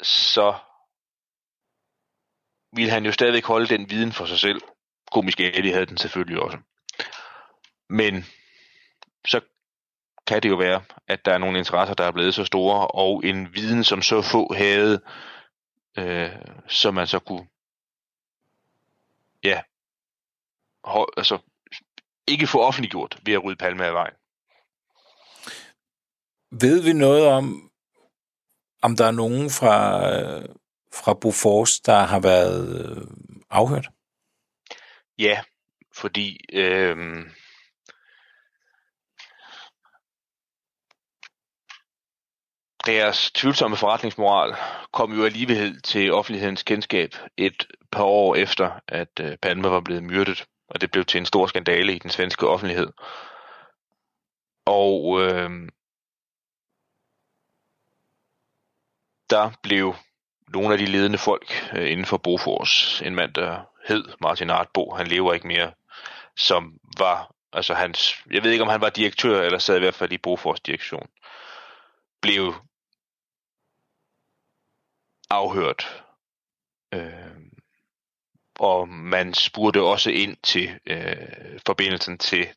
Så ville han jo stadigvæk holde den viden for sig selv. Komisk Ali havde den selvfølgelig også. Men så kan det jo være, at der er nogle interesser, der er blevet så store, og en viden, som så få havde, øh, som man så kunne, ja, ho- altså ikke få offentliggjort ved at rydde Palme af vejen. Ved vi noget om, om der er nogen fra, fra Bofors, der har været øh, afhørt? Ja, fordi øh, deres tvivlsomme forretningsmoral kom jo alligevel til offentlighedens kendskab et par år efter, at øh, Palme var blevet myrdet, og det blev til en stor skandale i den svenske offentlighed. Og øh, der blev nogle af de ledende folk øh, inden for Bofors, en mand, der hed Martin Artbo, han lever ikke mere, som var, altså hans, jeg ved ikke om han var direktør, eller sad i hvert fald i Bofors direktion, blev afhørt. Øh, og man spurgte også ind til øh, forbindelsen til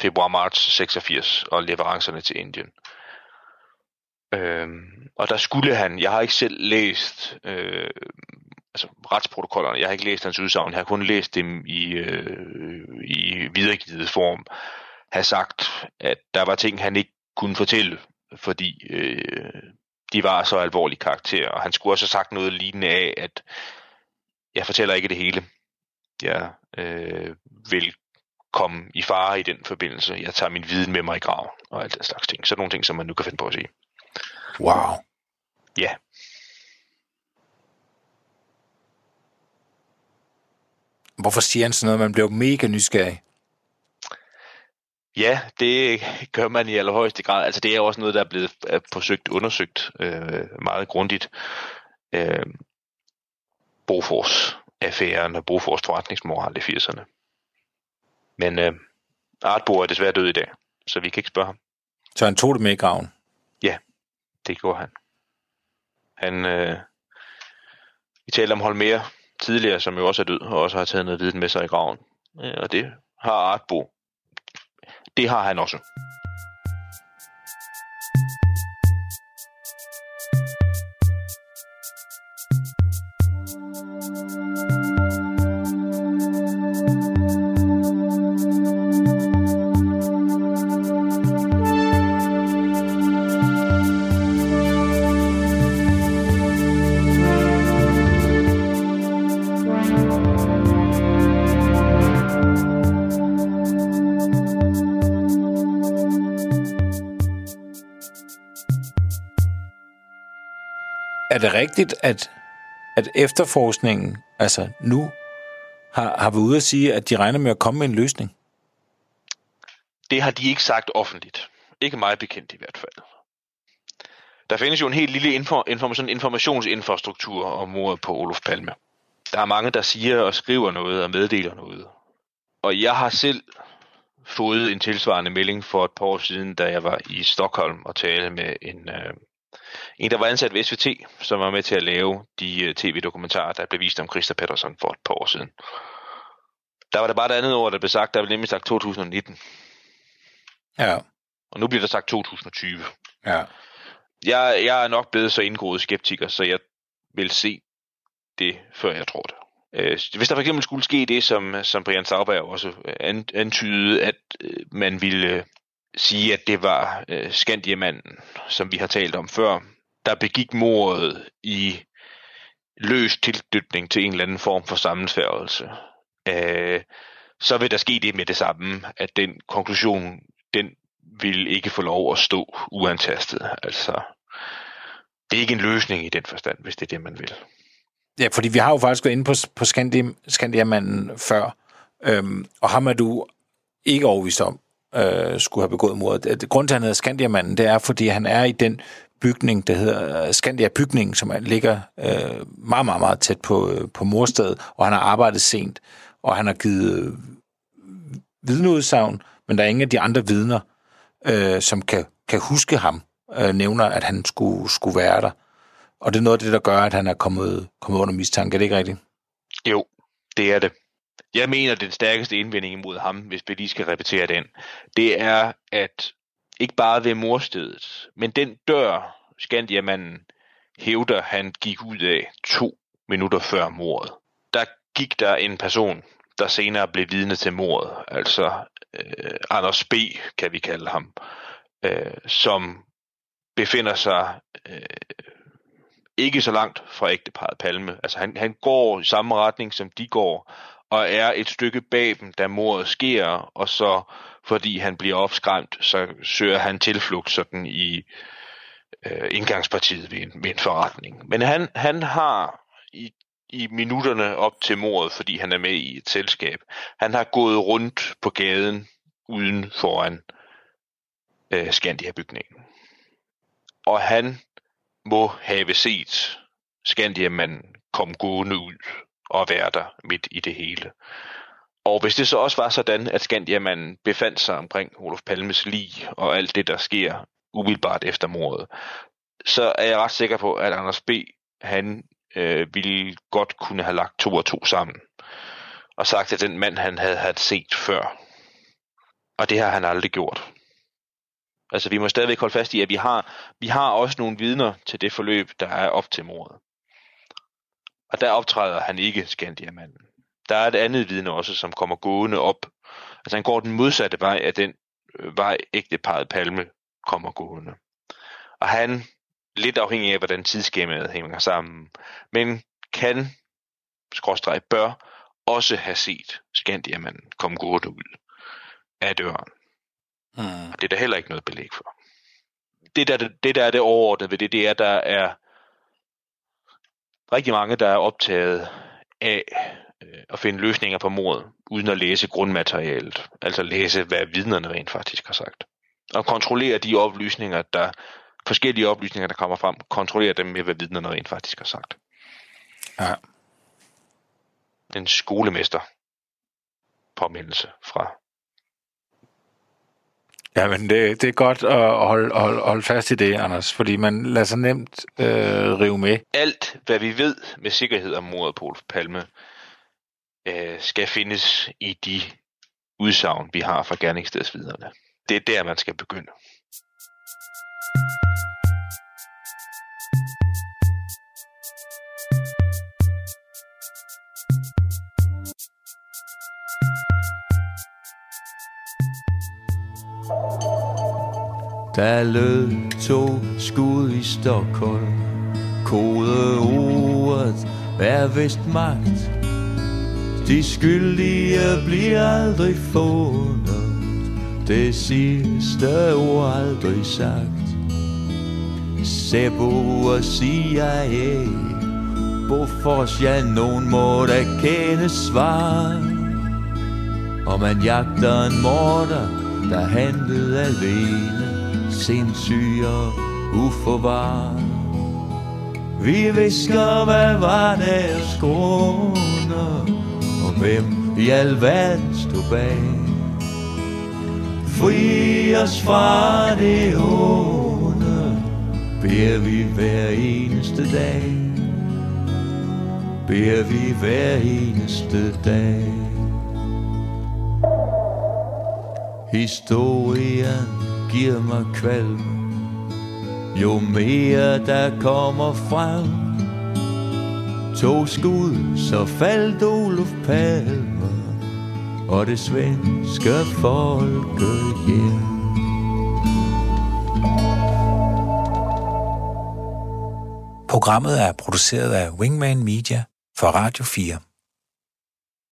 februar-marts 86 og leverancerne til Indien. Øh, og der skulle han, jeg har ikke selv læst øh, altså retsprotokollerne, jeg har ikke læst hans udsagn, jeg har kun læst dem i, øh, i videregivet form, have sagt, at der var ting, han ikke kunne fortælle, fordi øh, de var så alvorlig karakter, og han skulle også have sagt noget lignende af, at jeg fortæller ikke det hele. Jeg øh, vil komme i fare i den forbindelse. Jeg tager min viden med mig i graven, og alt den slags ting. Så nogle ting, som man nu kan finde på at sige. Wow. Ja. Hvorfor siger han sådan noget? Man bliver mega nysgerrig. Ja, det gør man i allerhøjeste grad. Altså det er også noget, der er blevet forsøgt undersøgt øh, meget grundigt. Øh, Bofors-affæren og Bofors forretningsmoral i 80'erne. Men øh, Artbo er desværre død i dag, så vi kan ikke spørge ham. Så han tog det med i graven. Det gjorde han. Han, øh, vi talte om Holmer tidligere, som jo også er død, og også har taget noget viden med sig i graven. Øh, og det har Artbo. Det har han også. Rigtigt, at, at efterforskningen, altså nu, har, har været ude at sige, at de regner med at komme med en løsning? Det har de ikke sagt offentligt. Ikke meget bekendt i hvert fald. Der findes jo en helt lille info, information, informationsinfrastruktur om mordet på Olof Palme. Der er mange, der siger og skriver noget og meddeler noget. Og jeg har selv fået en tilsvarende melding for et par år siden, da jeg var i Stockholm og talte med en, øh, en der var ansat ved SVT, som var med til at lave de øh, tv-dokumentarer, der blev vist om Christa Pettersson for et par år siden. Der var der bare et andet ord, der blev sagt, der blev nemlig sagt 2019, Ja. og nu bliver der sagt 2020. Ja. Jeg, jeg er nok blevet så indgroet skeptiker, så jeg vil se det, før jeg tror det. Øh, hvis der for eksempel skulle ske det, som, som Brian Sauberg også an, antydede, at øh, man ville øh, sige, at det var øh, Skandiamanden, som vi har talt om før, der begik mordet i løs tilknytning til en eller anden form for sammensværgelse, øh, så vil der ske det med det samme, at den konklusion, den vil ikke få lov at stå uantastet. Altså, det er ikke en løsning i den forstand, hvis det er det, man vil. Ja, fordi vi har jo faktisk været inde på, på Skandiamanden før, øhm, og ham er du ikke overvist om, øh, skulle have begået mordet. Grunden til, at han hedder Skandiamanden, det er, fordi han er i den bygning, der hedder øh, Skandia Bygning, som ligger øh, meget, meget, meget tæt på, øh, på morstedet, og han har arbejdet sent, og han har givet øh, vidneudsagn, men der er ingen af de andre vidner, øh, som kan, kan huske ham, øh, nævner, at han skulle, skulle være der. Og det er noget af det, der gør, at han er kommet, kommet under mistanke. Er det ikke rigtigt? Jo, det er det. Jeg mener, den stærkeste indvending imod ham, hvis vi lige skal repetere den, det er, at ikke bare ved morstedet, men den dør, Skandiamanden hævder, han gik ud af to minutter før mordet. Der gik der en person, der senere blev vidne til mordet, altså øh, Anders B., kan vi kalde ham, øh, som befinder sig øh, ikke så langt fra ægteparet Palme. Altså han, han går i samme retning, som de går, og er et stykke bag dem, da mordet sker, og så fordi han bliver opskræmt, så søger han tilflugt sådan i øh, indgangspartiet ved en, ved en forretning. Men han, han har i, i minutterne op til mordet, fordi han er med i et selskab, han har gået rundt på gaden uden foran øh, Skandia-bygningen. Og han må have set Skandia-manden komme gående ud og være der midt i det hele. Og hvis det så også var sådan, at Skandiamanden befandt sig omkring Olof Palmes lig og alt det, der sker umiddelbart efter mordet, så er jeg ret sikker på, at Anders B. han øh, ville godt kunne have lagt to og to sammen og sagt, at den mand, han havde, havde set før. Og det har han aldrig gjort. Altså, vi må stadigvæk holde fast i, at vi har, vi har også nogle vidner til det forløb, der er op til mordet. Og der optræder han ikke Skandiamanden. Der er et andet vidne også, som kommer gående op. Altså han går den modsatte vej af den øh, vej, ægteparet Palme kommer gående. Og han, lidt afhængig af, hvordan tidsskemaet hænger sammen, men kan, skråstreg bør, også have set Skandiamanden komme gående ud af døren. Mm. Og det er der heller ikke noget belæg for. Det der, det der er det overordnede ved det, det er, der er rigtig mange, der er optaget af øh, at finde løsninger på mordet, uden at læse grundmaterialet. Altså læse, hvad vidnerne rent faktisk har sagt. Og kontrollere de oplysninger, der forskellige oplysninger, der kommer frem, kontrollere dem med, hvad vidnerne rent faktisk har sagt. Ja. En skolemester påmindelse fra Ja, men det, det er godt at holde, holde, holde fast i det, Anders, fordi man lader sig nemt øh, rive med. Alt, hvad vi ved med sikkerhed om mordet på Palme, øh, skal findes i de udsagn, vi har fra gerningsstedsviderne. Det er der, man skal begynde. Der lød to skud i Stockholm. Kodeordet er vist magt. De skyldige bliver aldrig fundet. Det sidste ord aldrig sagt. Sebo og CIA Bofors, ja, nogen må da kende svar? Og man jagter en morder, der handlede alene sindssyg og uforvar. Vi visker, hvad var deres grunde, og hvem i alverden stod bag. Fri os fra det onde, beder vi hver eneste dag. Beder vi hver eneste dag. Historien giver mig kvalm Jo mere der kommer frem. To skud, så faldt Olof Palme Og det svenske folke hjem. Programmet er produceret af Wingman Media for Radio 4.